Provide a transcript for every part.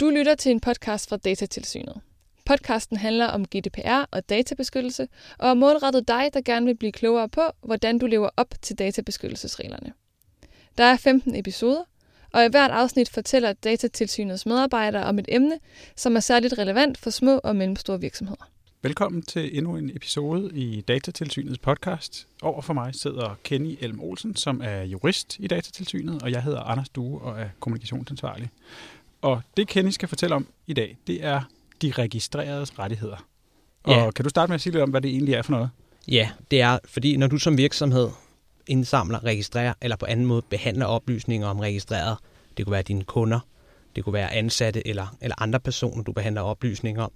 Du lytter til en podcast fra Datatilsynet. Podcasten handler om GDPR og databeskyttelse, og er målrettet dig, der gerne vil blive klogere på, hvordan du lever op til databeskyttelsesreglerne. Der er 15 episoder, og i hvert afsnit fortæller Datatilsynets medarbejdere om et emne, som er særligt relevant for små og mellemstore virksomheder. Velkommen til endnu en episode i Datatilsynets podcast. Over for mig sidder Kenny Elm Olsen, som er jurist i Datatilsynet, og jeg hedder Anders Due og er kommunikationsansvarlig. Og det Kenny skal fortælle om i dag, det er de registrerede rettigheder. Og Ja. kan du starte med at sige lidt om, hvad det egentlig er for noget? Ja, det er, fordi når du som virksomhed indsamler, registrerer eller på anden måde behandler oplysninger om registreret, det kunne være dine kunder, det kunne være ansatte eller, eller andre personer, du behandler oplysninger om,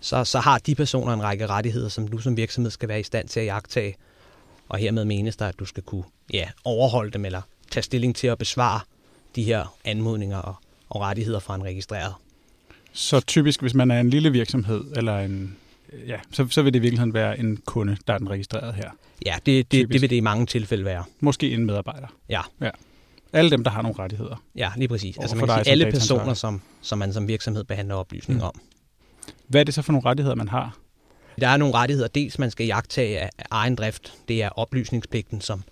så, så har de personer en række rettigheder, som du som virksomhed skal være i stand til at jagtage. Og hermed menes der, at du skal kunne ja, overholde dem eller tage stilling til at besvare de her anmodninger og, og rettigheder fra en registreret. Så typisk, hvis man er en lille virksomhed, eller en, ja, så, så vil det i virkeligheden være en kunde, der er den registreret her. Ja, det, det, Typisk. det vil det i mange tilfælde være. Måske en medarbejder. Ja. ja. Alle dem, der har nogle rettigheder. Ja, lige præcis. Altså man kan dig sige, alle personer, som, som man som virksomhed behandler oplysninger Mm. om. Hvad er det så for nogle rettigheder, man har? Der er nogle rettigheder. Dels man skal jagtage af af egen drift. Det er oplysningspligten, som,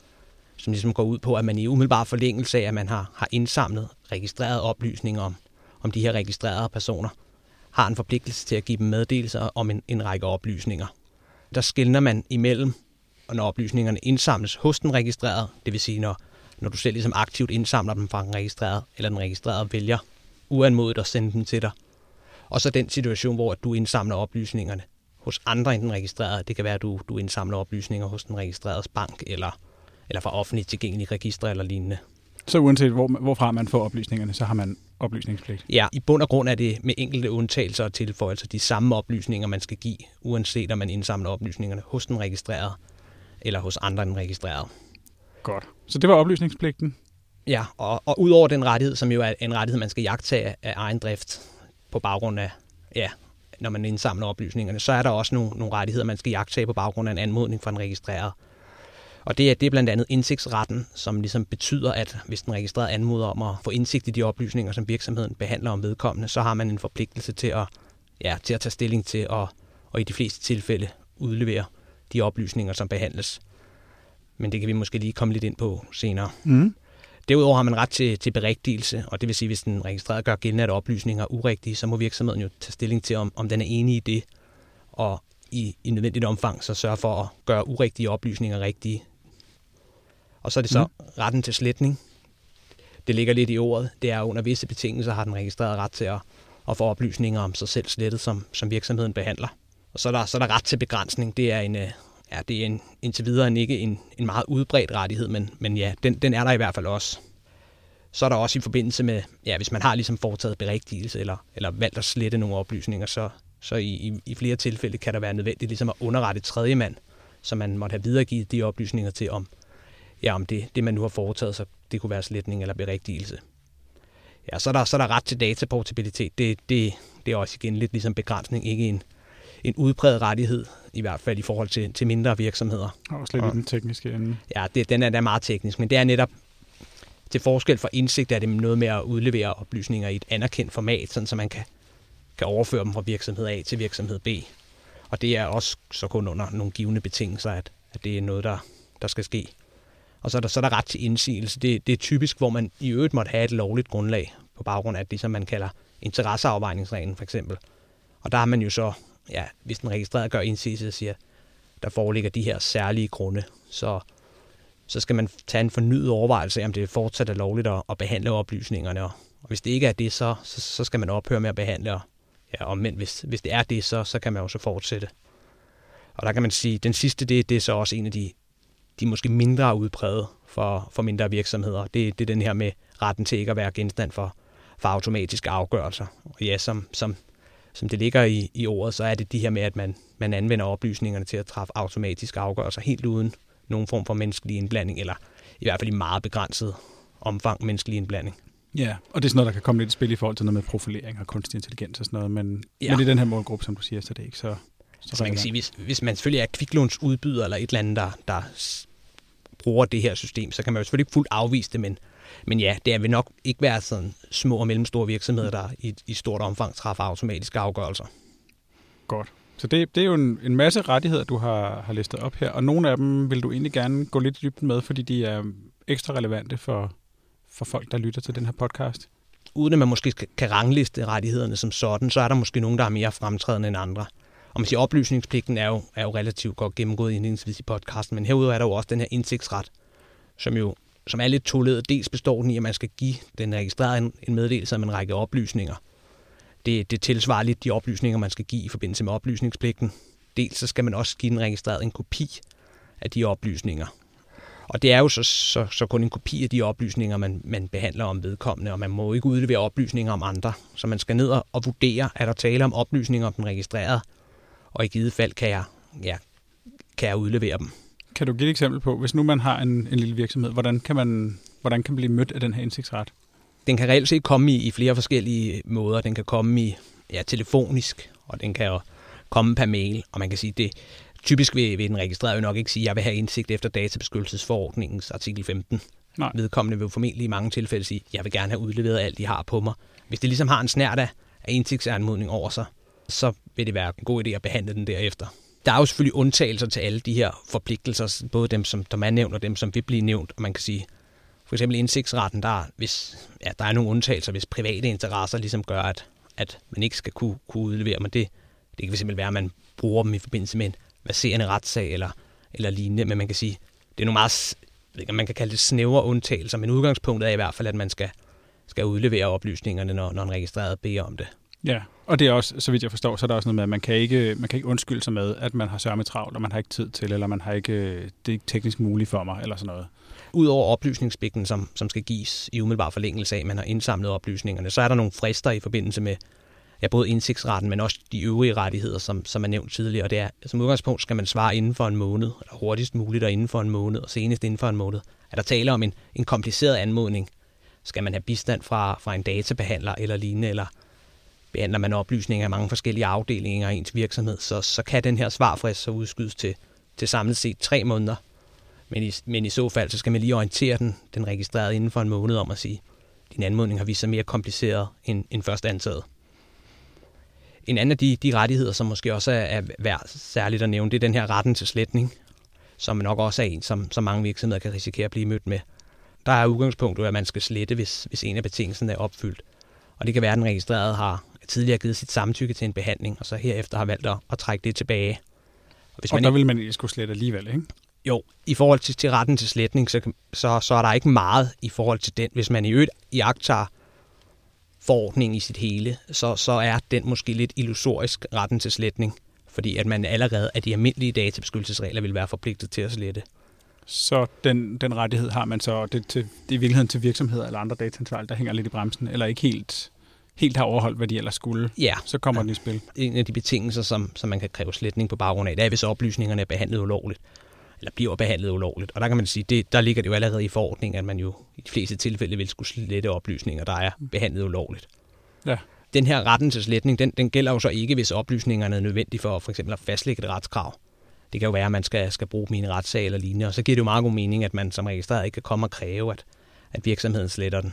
som ligesom går ud på, at man i umiddelbar forlængelse af, at man har, har indsamlet registreret oplysninger om, om de her registrerede personer, har en forpligtelse til at give dem meddelelser om en, en række oplysninger. Der skiller man imellem, og når oplysningerne indsamles hos den registrerede, det vil sige, når, når du selv ligesom aktivt indsamler dem fra den registrerede, eller den registrerede vælger uanmodet at sende dem til dig. Og så den situation, hvor du indsamler oplysningerne hos andre end den registrerede. Det kan være, at du, du indsamler oplysninger hos den registreredes bank, eller, eller fra offentligt tilgængelige registre eller lignende. Så uanset hvor, hvorfra man får oplysningerne, så har man oplysningspligt. Ja, i bund og grund er det med enkelte undtagelser og tilføjelser de samme oplysninger, man skal give, uanset om man indsamler oplysningerne hos den registrerede, eller hos andre end den registrerede. Godt. Så det var oplysningspligten. Ja, og, og udover den rettighed, som jo er en rettighed, man skal jagtage af egen drift på baggrund af, ja, når man indsamler oplysningerne, så er der også nogle, nogle rettigheder, man skal jagtage på baggrund af en anmodning fra en registreret. Og det er, det er blandt andet indsigtsretten, som ligesom betyder, at hvis den registrerede anmoder om at få indsigt i de oplysninger, som virksomheden behandler om vedkommende, så har man en forpligtelse til at, ja, til at tage stilling til og, og i de fleste tilfælde udlevere de oplysninger, som behandles. Men det kan vi måske lige komme lidt ind på senere. Mm. Derudover har man ret til, til berigtigelse, og det vil sige, hvis den registrerede gør gældende, at oplysninger er urigtige, så må virksomheden jo tage stilling til, om, om den er enig i det, og i, i nødvendigt omfang så sørge for at gøre urigtige oplysninger rigtige. Og så er det så mm. retten til sletning. Det ligger lidt i ordet. Det er under visse betingelser har den registrerede ret til at, at få oplysninger om sig selv slettet, som, som virksomheden behandler. Og så er, der, så er der ret til begrænsning. Det er en, øh, ja, det er en, indtil videre en, ikke en, en meget udbredt rettighed, men, men ja, den, den er der i hvert fald også. Så er der også i forbindelse med, ja, hvis man har ligesom foretaget berigtigelse eller, eller valgt at slette nogle oplysninger, så, så i, i, i flere tilfælde kan der være nødvendigt ligesom at underrette tredje mand, så man måtte have videregivet de oplysninger til, om, ja, om det, det, man nu har foretaget, så det kunne være sletning eller berigtigelse. Ja, så er der, så er der ret til dataportabilitet. Det, det, det er også igen lidt ligesom begrænsning, ikke en, en udbredt rettighed, i hvert fald i forhold til, til mindre virksomheder. Og også lidt i den tekniske ende. Ja, det, den er da meget teknisk, men det er netop til forskel fra indsigt, er det noget med at udlevere oplysninger i et anerkendt format, sådan så man kan, kan overføre dem fra virksomhed A til virksomhed B. Og det er også så kun under nogle givende betingelser, at, at det er noget, der, der skal ske. Og så er, der, så er der ret til indsigelse. Det, det er typisk, hvor man i øvrigt måtte have et lovligt grundlag på baggrund af det, som man kalder interesseafvejningsreglen for eksempel. Og der har man jo så, ja, hvis den registrerede gør indsigelse og siger, der foreligger de her særlige grunde, så, så skal man tage en fornyet overvejelse af, om det fortsat er lovligt at, at behandle oplysningerne. Og, og hvis det ikke er det, så, så, så skal man ophøre med at behandle. Og, ja, og men hvis, hvis det er det, så, så kan man jo så fortsætte. Og der kan man sige, den sidste, det, det er så også en af de, de måske mindre udpræget for, for mindre virksomheder. Det, det er den her med retten til ikke at være genstand for, for automatiske afgørelser. Og ja, som, som, som det ligger i, i ordet, så er det de her med, at man, man anvender oplysningerne til at træffe automatiske afgørelser helt uden nogen form for menneskelig indblanding, eller i hvert fald i meget begrænset omfang menneskelig indblanding. Ja, og det er sådan noget, der kan komme lidt i spil i forhold til noget med profilering og kunstig intelligens og sådan noget, men, Ja. men i den her målgruppe, som du siger, så er det ikke så... så Så man kan sige, hvis, hvis man selvfølgelig er kviklånsudbyder eller et eller andet, der, der bruger det her system, så kan man jo selvfølgelig ikke fuldt afvise det, men, men ja, det vil nok ikke være sådan små og mellemstore virksomheder, der i, i stort omfang træffer automatiske afgørelser. Godt. Så det, det er jo en, en masse rettigheder, du har, har listet op her, og nogle af dem vil du egentlig gerne gå lidt i dybden med, fordi de er ekstra relevante for, for folk, der lytter til den her podcast. Uden at man måske kan rangliste rettighederne som sådan, så er der måske nogen, der er mere fremtrædende end andre. Og man siger, oplysningspligten er jo, er jo relativt godt gennemgået indledningsvis i podcasten, men herudover er der jo også den her indsigtsret, som jo som er lidt toledet. Dels består den i, at man skal give den registrerede en, en meddelelse om en række oplysninger. Det, det tilsvarer lidt de oplysninger, man skal give i forbindelse med oplysningspligten. Dels så skal man også give den registrerede en kopi af de oplysninger. Og det er jo så, så, så kun en kopi af de oplysninger, man, man behandler om vedkommende, og man må ikke udlevere oplysninger om andre. Så man skal ned og vurdere, er der tale om oplysninger om den registrerede, og i givet fald kan jeg, ja, kan jeg udlevere dem. Kan du give et eksempel på, hvis nu man har en, en lille virksomhed, hvordan kan man hvordan kan man blive mødt af den her indsigtsret? Den kan reelt set komme i, i flere forskellige måder. Den kan komme i ja, telefonisk, og den kan jo komme per mail, og man kan sige, det typisk vil, vil den registrerede jo nok ikke sige, at jeg vil have indsigt efter databeskyttelsesforordningens artikel 15. Nej. Vedkommende vil formentlig i mange tilfælde sige, at jeg vil gerne have udleveret alt, de har på mig. Hvis det ligesom har en snært af indsigtsanmodning over sig, så vil det være en god idé at behandle den derefter. Der er jo selvfølgelig undtagelser til alle de her forpligtelser, både dem, som der er nævnt, og dem, som vil blive nævnt. Og man kan sige, for eksempel indsigtsretten, der, hvis, ja, der er nogle undtagelser, hvis private interesser ligesom gør, at, at man ikke skal kunne, kunne udlevere, men det, det kan simpelthen være, at man bruger dem i forbindelse med en verserende retssag eller, eller lignende, men man kan sige, det er nogle meget, ikke, man kan kalde det snævre undtagelser, men udgangspunktet er i hvert fald, at man skal, skal udlevere oplysningerne, når, når en registreret beder om det. Ja, og det er også, så vidt jeg forstår, så er der også noget med, at man kan ikke, man kan ikke undskylde sig med, at man har sørme travlt, og man har ikke tid til, eller man har ikke, det er ikke teknisk muligt for mig, eller sådan noget. Udover oplysningspligten, som, som skal gives i umiddelbar forlængelse af, at man har indsamlet oplysningerne, så er der nogle frister i forbindelse med ja, både indsigtsretten, men også de øvrige rettigheder, som, som er nævnt tidligere. Og det er, som udgangspunkt skal man svare inden for en måned, eller hurtigst muligt og inden for en måned, og senest inden for en måned. Er der tale om en, en kompliceret anmodning, skal man have bistand fra, fra en databehandler eller lignende, eller behandler man oplysninger af mange forskellige afdelinger i ens virksomhed, så, så kan den her svarfrist så udskydes til, til samlet set tre måneder. Men i, men i så fald, så skal man lige orientere den, den registrerede inden for en måned om at sige, din anmodning har vist sig mere kompliceret end, end først antaget. En anden af de, de rettigheder, som måske også er, er værd særligt at nævne, det er den her retten til sletning, som nok også er en, som, som mange virksomheder kan risikere at blive mødt med. Der er udgangspunktet, at man skal slette, hvis, hvis en af betingelserne er opfyldt. Og det kan være, at den registrerede har tidligere givet sit samtykke til en behandling, og så herefter har valgt at, at trække det tilbage. Og, hvis og man der vil man ikke skulle slette alligevel, ikke? Jo, i forhold til, til retten til sletning, så, så, så er der ikke meget i forhold til den. Hvis man i øvrigt iagtager forordningen i sit hele, så, så er den måske lidt illusorisk, retten til sletning, fordi at man allerede af de almindelige databeskyttelsesregler vil være forpligtet til at slette. Så den, den rettighed har man så, det, til, det er i virkeligheden til virksomheder eller andre dataansvarlige, der hænger lidt i bremsen, eller ikke helt, helt har overholdt, hvad de ellers skulle, ja. så kommer ja. den i spil. En af de betingelser, som, som man kan kræve sletning på baggrund af, det er, hvis oplysningerne er behandlet ulovligt eller bliver behandlet ulovligt. Og der kan man sige, det, der ligger det jo allerede i forordningen, at man jo i de fleste tilfælde vil skulle slette oplysninger, der er behandlet ulovligt. Ja. Den her retten til sletning, den, den gælder jo så ikke, hvis oplysningerne er nødvendige for for eksempel at fastlægge et retskrav. Det kan jo være, at man skal, skal bruge en retssag eller lignende, og så giver det jo meget god mening, at man som registreret ikke kan komme og kræve, at, at virksomheden sletter den.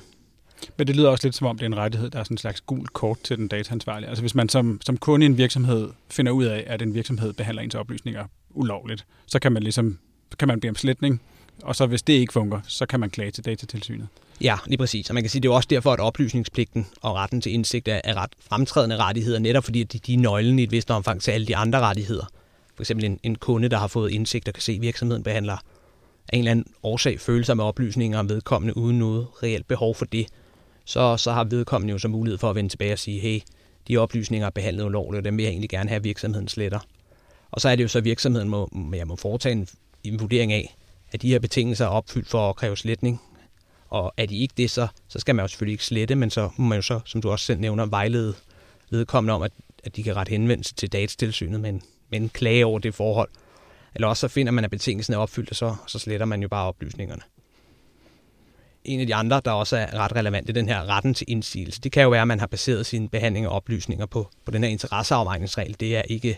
Men det lyder også lidt som om, det er en rettighed, der er sådan en slags gul kort til den dataansvarlige. Altså hvis man som, som kunde i en virksomhed finder ud af, at en virksomhed behandler ens oplysninger ulovligt, så kan man ligesom kan man bede om sletning, og så hvis det ikke fungerer, så kan man klage til datatilsynet. Ja, lige præcis. Og man kan sige, det er også derfor, at oplysningspligten og retten til indsigt er, ret fremtrædende rettigheder, netop fordi de, de er nøglen i et vist omfang til alle de andre rettigheder. For eksempel en, en kunde, der har fået indsigt og kan se, at virksomheden behandler af en eller anden årsag følelser med oplysninger om vedkommende uden noget reelt behov for det, så, så har vedkommende jo så mulighed for at vende tilbage og sige, hey, de oplysninger er behandlet ulovligt, og dem vil jeg egentlig gerne have, at virksomheden sletter. Og så er det jo så, at virksomheden må, jeg må foretage en, en vurdering af, at de her betingelser er opfyldt for at kræve sletning. Og er de ikke det, så, så skal man jo selvfølgelig ikke slette, men så må man jo så, som du også selv nævner, vejlede vedkommende om, at, at de kan ret henvendelse til datatilsynet med en, med en klage over det forhold. Eller også så finder man, at betingelsen er opfyldt, og så, så sletter man jo bare oplysningerne en af de andre, der også er ret relevant, er den her retten til indsigelse. Det kan jo være, at man har baseret sin behandling af oplysninger på, på den her interesseafvejningsregel. Det er ikke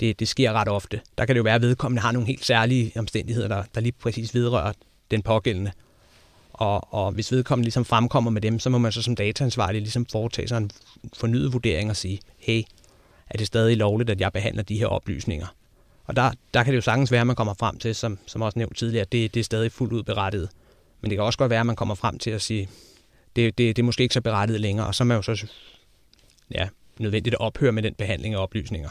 Det, det sker ret ofte. Der kan det jo være, at vedkommende har nogle helt særlige omstændigheder, der, der lige præcis vedrører den pågældende. Og, og hvis vedkommende ligesom fremkommer med dem, så må man så som dataansvarlig ligesom foretage sig en fornyet vurdering og sige, hey, er det stadig lovligt, at jeg behandler de her oplysninger? Og der, der kan det jo sagtens være, at man kommer frem til, som, som også nævnt tidligere, at det, det er stadig fuldt ud berettiget. Men det kan også godt være, at man kommer frem til at sige, det, det, det er måske ikke så berettiget længere, og så er man jo så ja, nødvendigt at ophøre med den behandling af oplysninger.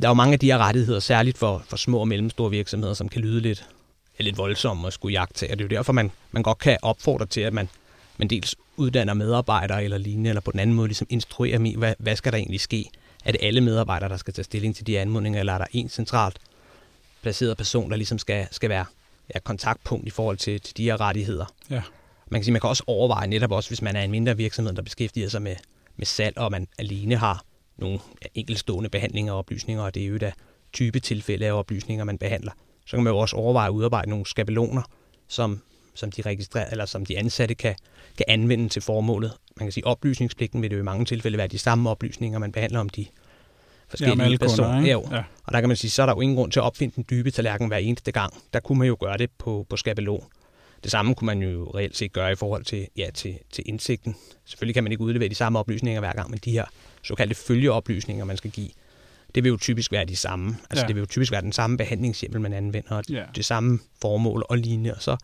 Der er jo mange af de her rettigheder, særligt for, for små og mellemstore virksomheder, som kan lyde lidt, lidt voldsomme at skulle jagte. Og det er jo derfor, man, man godt kan opfordre til, at man, man dels uddanner medarbejdere eller lignende, eller på den anden måde ligesom instruerer dem i, hvad, hvad skal der egentlig ske? Er det alle medarbejdere, der skal tage stilling til de anmodninger, eller er der en centralt placeret person, der ligesom skal, skal være ja, kontaktpunkt i forhold til, til de her rettigheder? Ja. Man kan sige, man kan også overveje netop også, hvis man er en mindre virksomhed, der beskæftiger sig med, med salg, og man alene har nogle enkeltstående behandlinger og oplysninger, og det er jo da type tilfælde af oplysninger, man behandler. Så kan man jo også overveje at udarbejde nogle skabeloner, som, som de registrerer, eller som de ansatte kan, kan anvende til formålet. Man kan sige, at oplysningspligten vil det jo i mange tilfælde være de samme oplysninger, man behandler om de forskellige ja, personer. Kunder, ja. ja. Og der kan man sige, så er der jo ingen grund til at opfinde den dybe tallerken hver eneste gang. Der kunne man jo gøre det på, på skabelon. Det samme kunne man jo reelt set gøre i forhold til, ja, til, til indsigten. Selvfølgelig kan man ikke udlevere de samme oplysninger hver gang, men de her såkaldte følgeoplysninger, man skal give, det vil jo typisk være de samme. Altså ja. det vil jo typisk være den samme behandlingshjemmel, man anvender, og ja. det samme formål og lignende. Og, så,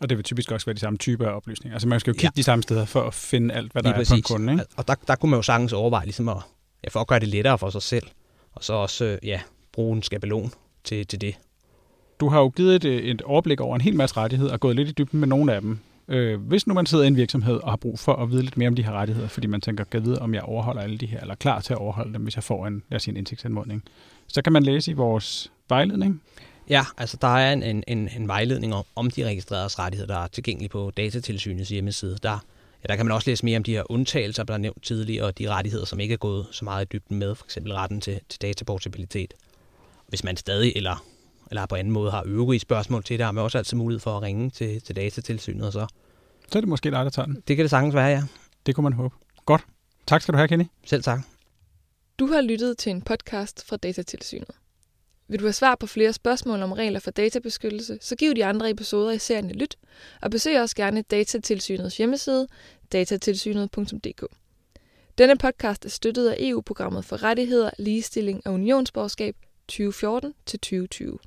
og det vil typisk også være de samme typer af oplysninger. Altså man skal jo kigge ja. de samme steder for at finde alt, hvad der Lige er præcis. på en kunde. Ikke? Og der, der kunne man jo sagtens overveje ligesom at, ja, for at gøre det lettere for sig selv, og så også ja, bruge en skabelon til, til det. Du har jo givet et, et overblik over en hel masse rettigheder og gået lidt i dybden med nogle af dem. Øh, hvis nu man sidder i en virksomhed og har brug for at vide lidt mere om de her rettigheder, fordi man tænker, kan vide, om jeg overholder alle de her, eller er klar til at overholde dem, hvis jeg får en, lad os sige, en indsigtsanmodning, så kan man læse i vores vejledning. Ja, altså der er en, en, en, vejledning om, om de registrerede rettigheder, der er tilgængelig på Datatilsynets hjemmeside. Der, ja, der kan man også læse mere om de her undtagelser, der er nævnt tidligere, og de rettigheder, som ikke er gået så meget i dybden med, f.eks. retten til, til dataportabilitet. Hvis man stadig, eller eller på anden måde har øvrige spørgsmål til det, har man også altid mulighed for at ringe til, til datatilsynet. Og så. så er det måske dig, der tager den. Det kan det sagtens være, ja. Det kunne man håbe. Godt. Tak skal du have, Kenny. Selv tak. Du har lyttet til en podcast fra Datatilsynet. Vil du have svar på flere spørgsmål om regler for databeskyttelse, så giv de andre episoder i serien et lyt, og besøg også gerne Datatilsynets hjemmeside, datatilsynet.dk. Denne podcast er støttet af EU-programmet for rettigheder, ligestilling og unionsborgerskab 2014 til 2020.